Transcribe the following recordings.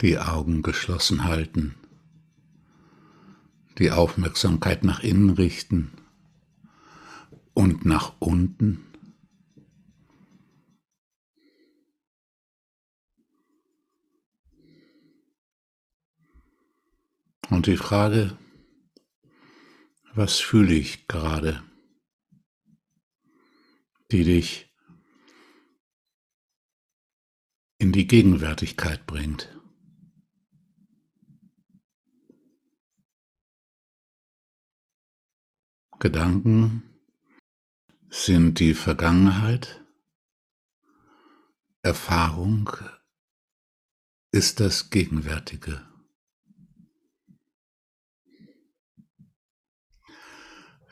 die Augen geschlossen halten, die Aufmerksamkeit nach innen richten und nach unten. Und die Frage, was fühle ich gerade, die dich in die Gegenwärtigkeit bringt. Gedanken sind die Vergangenheit, Erfahrung ist das Gegenwärtige.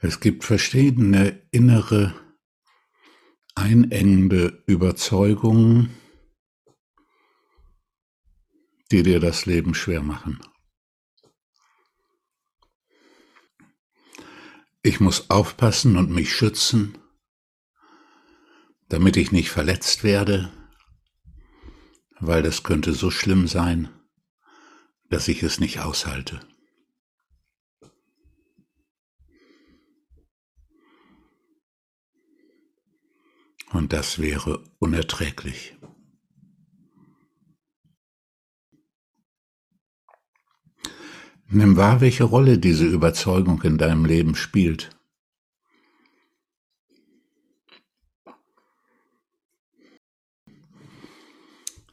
Es gibt verschiedene innere einengende Überzeugungen, die dir das Leben schwer machen. Ich muss aufpassen und mich schützen, damit ich nicht verletzt werde, weil das könnte so schlimm sein, dass ich es nicht aushalte. Und das wäre unerträglich. Nimm wahr, welche Rolle diese Überzeugung in deinem Leben spielt.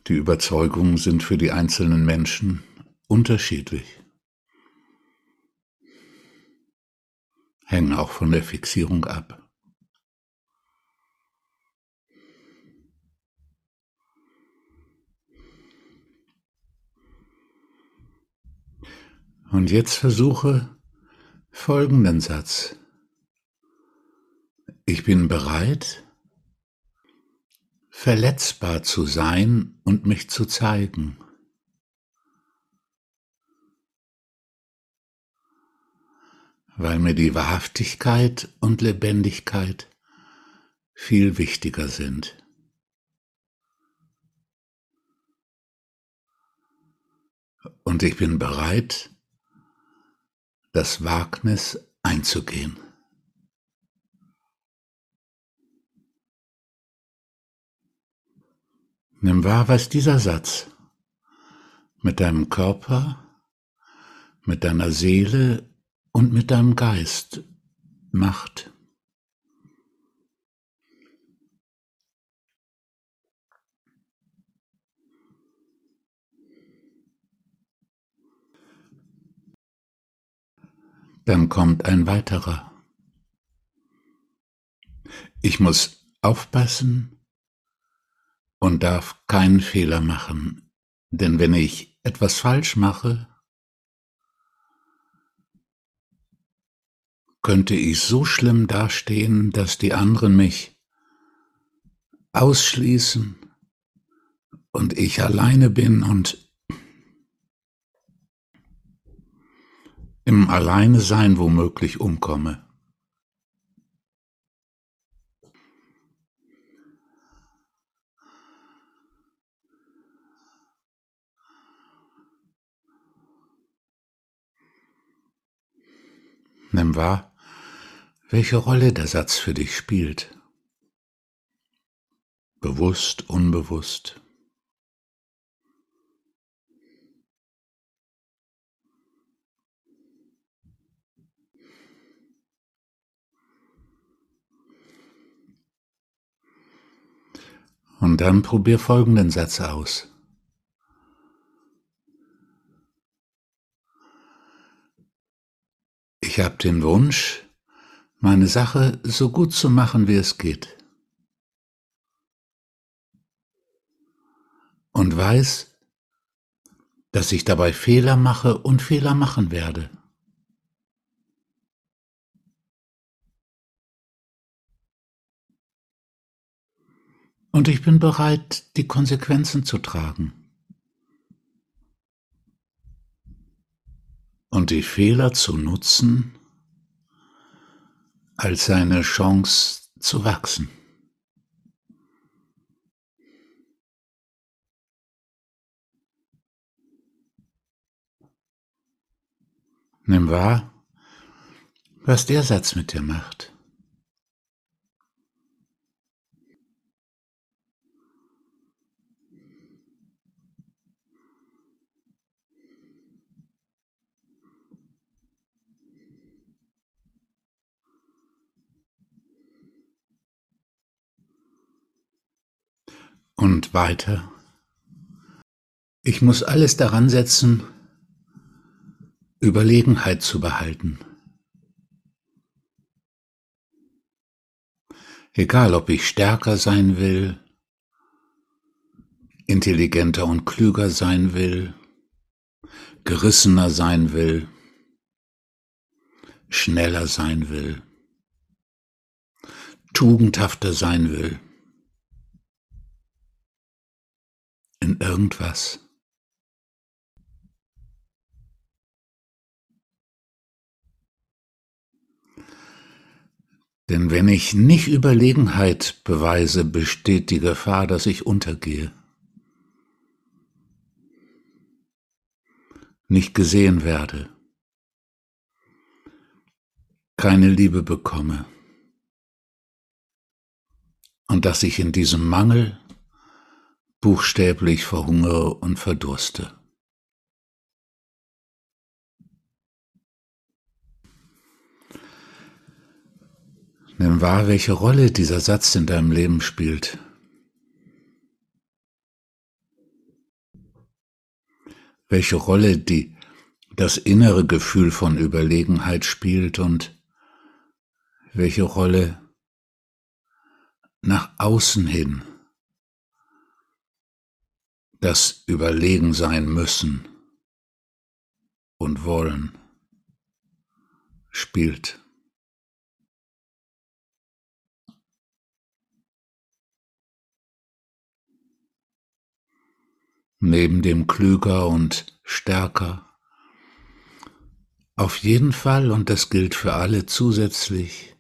Die Überzeugungen sind für die einzelnen Menschen unterschiedlich, hängen auch von der Fixierung ab. Und jetzt versuche folgenden Satz. Ich bin bereit, verletzbar zu sein und mich zu zeigen. Weil mir die Wahrhaftigkeit und Lebendigkeit viel wichtiger sind. Und ich bin bereit, das Wagnis einzugehen. Nimm wahr, was dieser Satz mit deinem Körper, mit deiner Seele und mit deinem Geist macht. Dann kommt ein weiterer. Ich muss aufpassen und darf keinen Fehler machen, denn wenn ich etwas falsch mache, könnte ich so schlimm dastehen, dass die anderen mich ausschließen und ich alleine bin und im Alleinesein womöglich umkomme. Nimm wahr, welche Rolle der Satz für dich spielt. Bewusst, unbewusst. Und dann probier folgenden Satz aus. Ich habe den Wunsch, meine Sache so gut zu machen, wie es geht. Und weiß, dass ich dabei Fehler mache und Fehler machen werde. Und ich bin bereit, die Konsequenzen zu tragen. Und die Fehler zu nutzen als seine Chance zu wachsen. Nimm wahr, was der Satz mit dir macht. Und weiter. Ich muss alles daran setzen, Überlegenheit zu behalten. Egal, ob ich stärker sein will, intelligenter und klüger sein will, gerissener sein will, schneller sein will, tugendhafter sein will, irgendwas. Denn wenn ich nicht Überlegenheit beweise, besteht die Gefahr, dass ich untergehe. Nicht gesehen werde. Keine Liebe bekomme. Und dass ich in diesem Mangel buchstäblich verhungere und verdurste. Nimm wahr, welche Rolle dieser Satz in deinem Leben spielt. Welche Rolle die, das innere Gefühl von Überlegenheit spielt und welche Rolle nach außen hin das Überlegen sein müssen und wollen spielt. neben dem klüger und stärker. Auf jeden Fall, und das gilt für alle zusätzlich,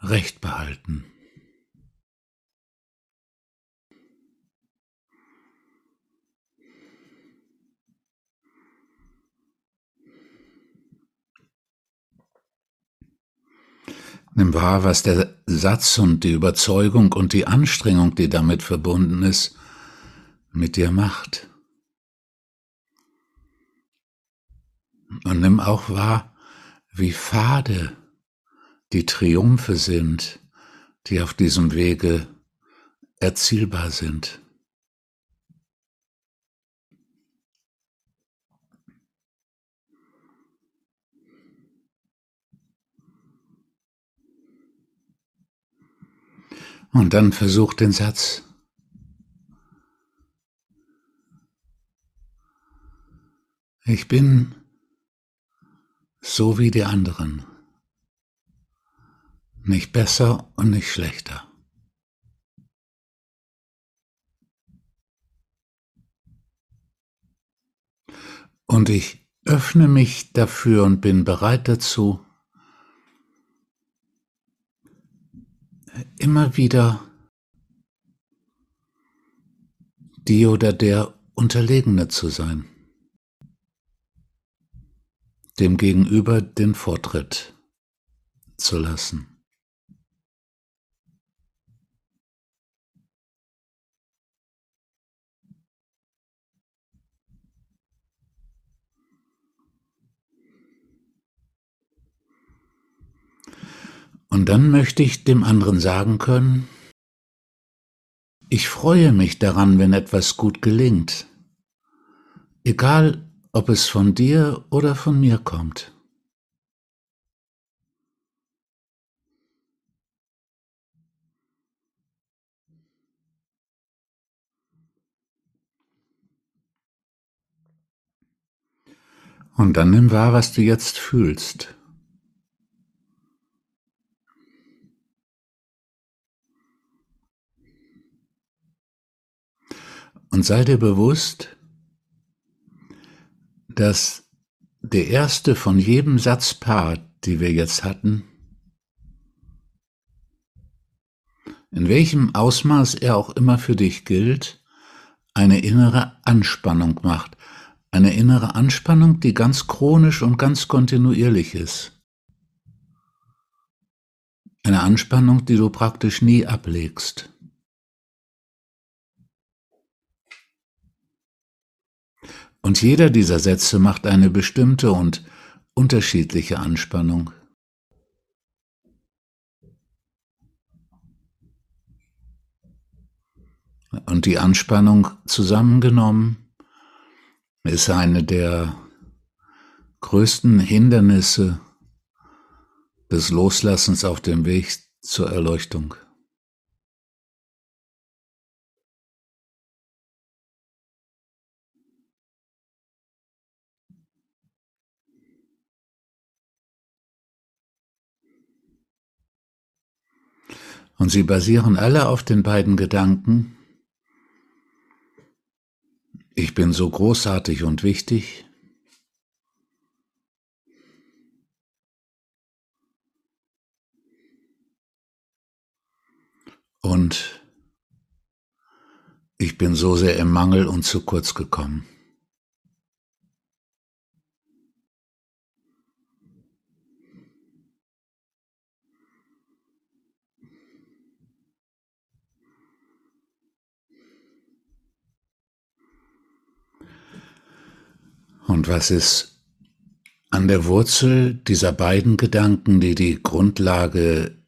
Recht behalten. Nimm wahr, was der Satz und die Überzeugung und die Anstrengung, die damit verbunden ist, mit dir macht. Und nimm auch wahr, wie fade die Triumphe sind, die auf diesem Wege erzielbar sind. Und dann versuch den Satz Ich bin so wie die anderen, nicht besser und nicht schlechter. Und ich öffne mich dafür und bin bereit dazu, immer wieder die oder der Unterlegene zu sein dem Gegenüber den Vortritt zu lassen. Und dann möchte ich dem anderen sagen können, ich freue mich daran, wenn etwas gut gelingt. Egal, ob es von dir oder von mir kommt. Und dann nimm wahr, was du jetzt fühlst. Und sei dir bewusst, dass der erste von jedem Satzpaar, die wir jetzt hatten, in welchem Ausmaß er auch immer für dich gilt, eine innere Anspannung macht, Eine innere Anspannung, die ganz chronisch und ganz kontinuierlich ist. Eine Anspannung, die du praktisch nie ablegst. Und jeder dieser Sätze macht eine bestimmte und unterschiedliche Anspannung. Und die Anspannung zusammengenommen ist eine der größten Hindernisse des Loslassens auf dem Weg zur Erleuchtung. Und sie basieren alle auf den beiden Gedanken, ich bin so großartig und wichtig, und ich bin so sehr im Mangel und zu kurz gekommen. Und was ist an der Wurzel dieser beiden Gedanken, die die Grundlage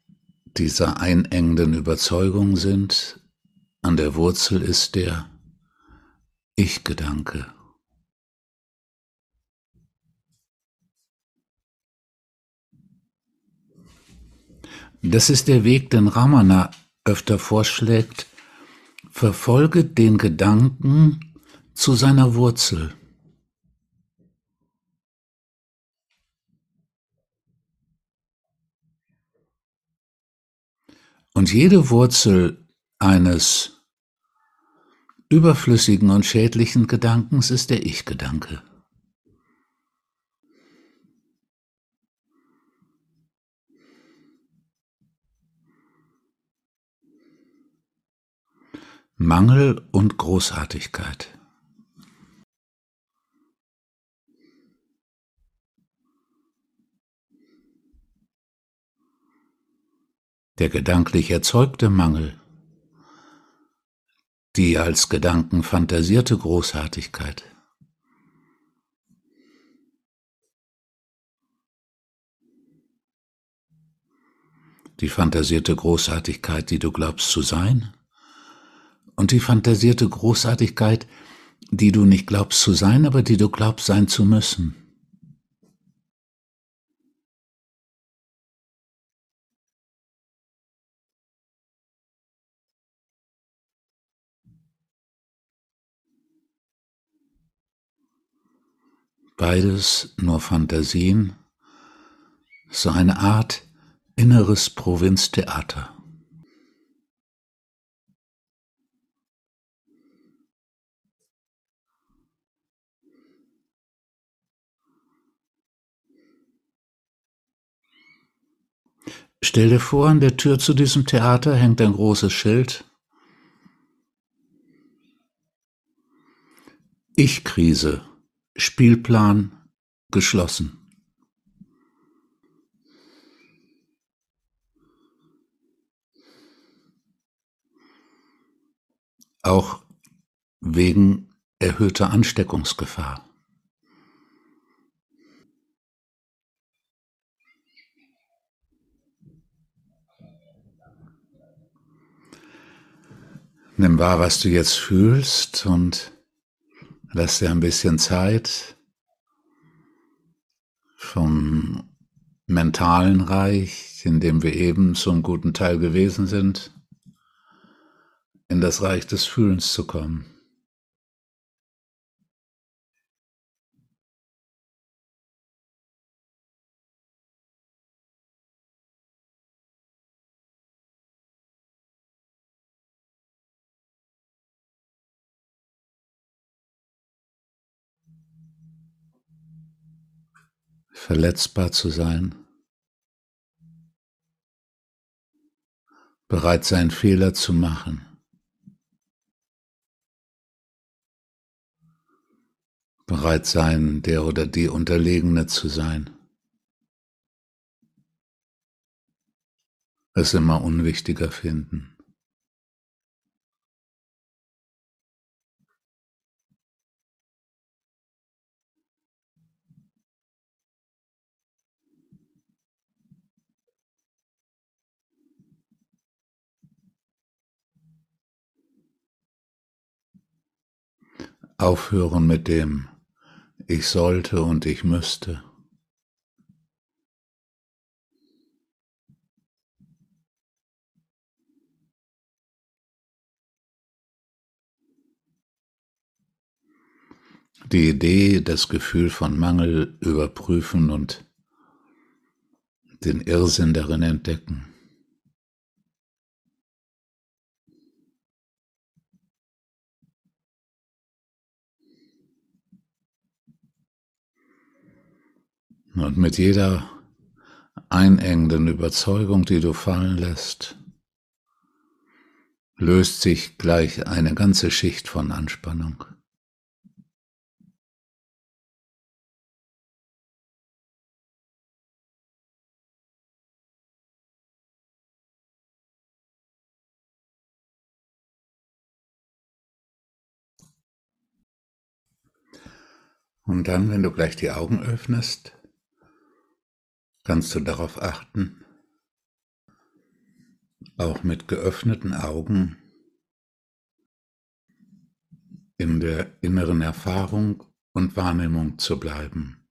dieser einengenden Überzeugung sind? An der Wurzel ist der Ich-Gedanke. Das ist der Weg, den Ramana öfter vorschlägt. Verfolge den Gedanken zu seiner Wurzel. Und jede Wurzel eines überflüssigen und schädlichen Gedankens ist der Ich-Gedanke. Mangel und Großartigkeit. Der gedanklich erzeugte Mangel, die als Gedanken fantasierte Großartigkeit. Die fantasierte Großartigkeit, die du glaubst zu sein, und die fantasierte Großartigkeit, die du nicht glaubst zu sein, aber die du glaubst sein zu müssen. Beides nur Fantasien, so eine Art inneres Provinztheater. Stell dir vor, an der Tür zu diesem Theater hängt ein großes Schild. Ich-Krise. Spielplan geschlossen. Auch wegen erhöhter Ansteckungsgefahr. Nimm wahr, was du jetzt fühlst und Lass dir ein bisschen Zeit vom mentalen Reich, in dem wir eben zum guten Teil gewesen sind, in das Reich des Fühlens zu kommen. Verletzbar zu sein, bereit sein Fehler zu machen, bereit sein, der oder die Unterlegene zu sein. Es immer unwichtiger finden. Aufhören mit dem Ich sollte und ich müsste. Die Idee, das Gefühl von Mangel überprüfen und den Irrsinn darin entdecken. Und mit jeder einengenden Überzeugung, die du fallen lässt, löst sich gleich eine ganze Schicht von Anspannung. Und dann, wenn du gleich die Augen öffnest, kannst du darauf achten, auch mit geöffneten Augen in der inneren Erfahrung und Wahrnehmung zu bleiben.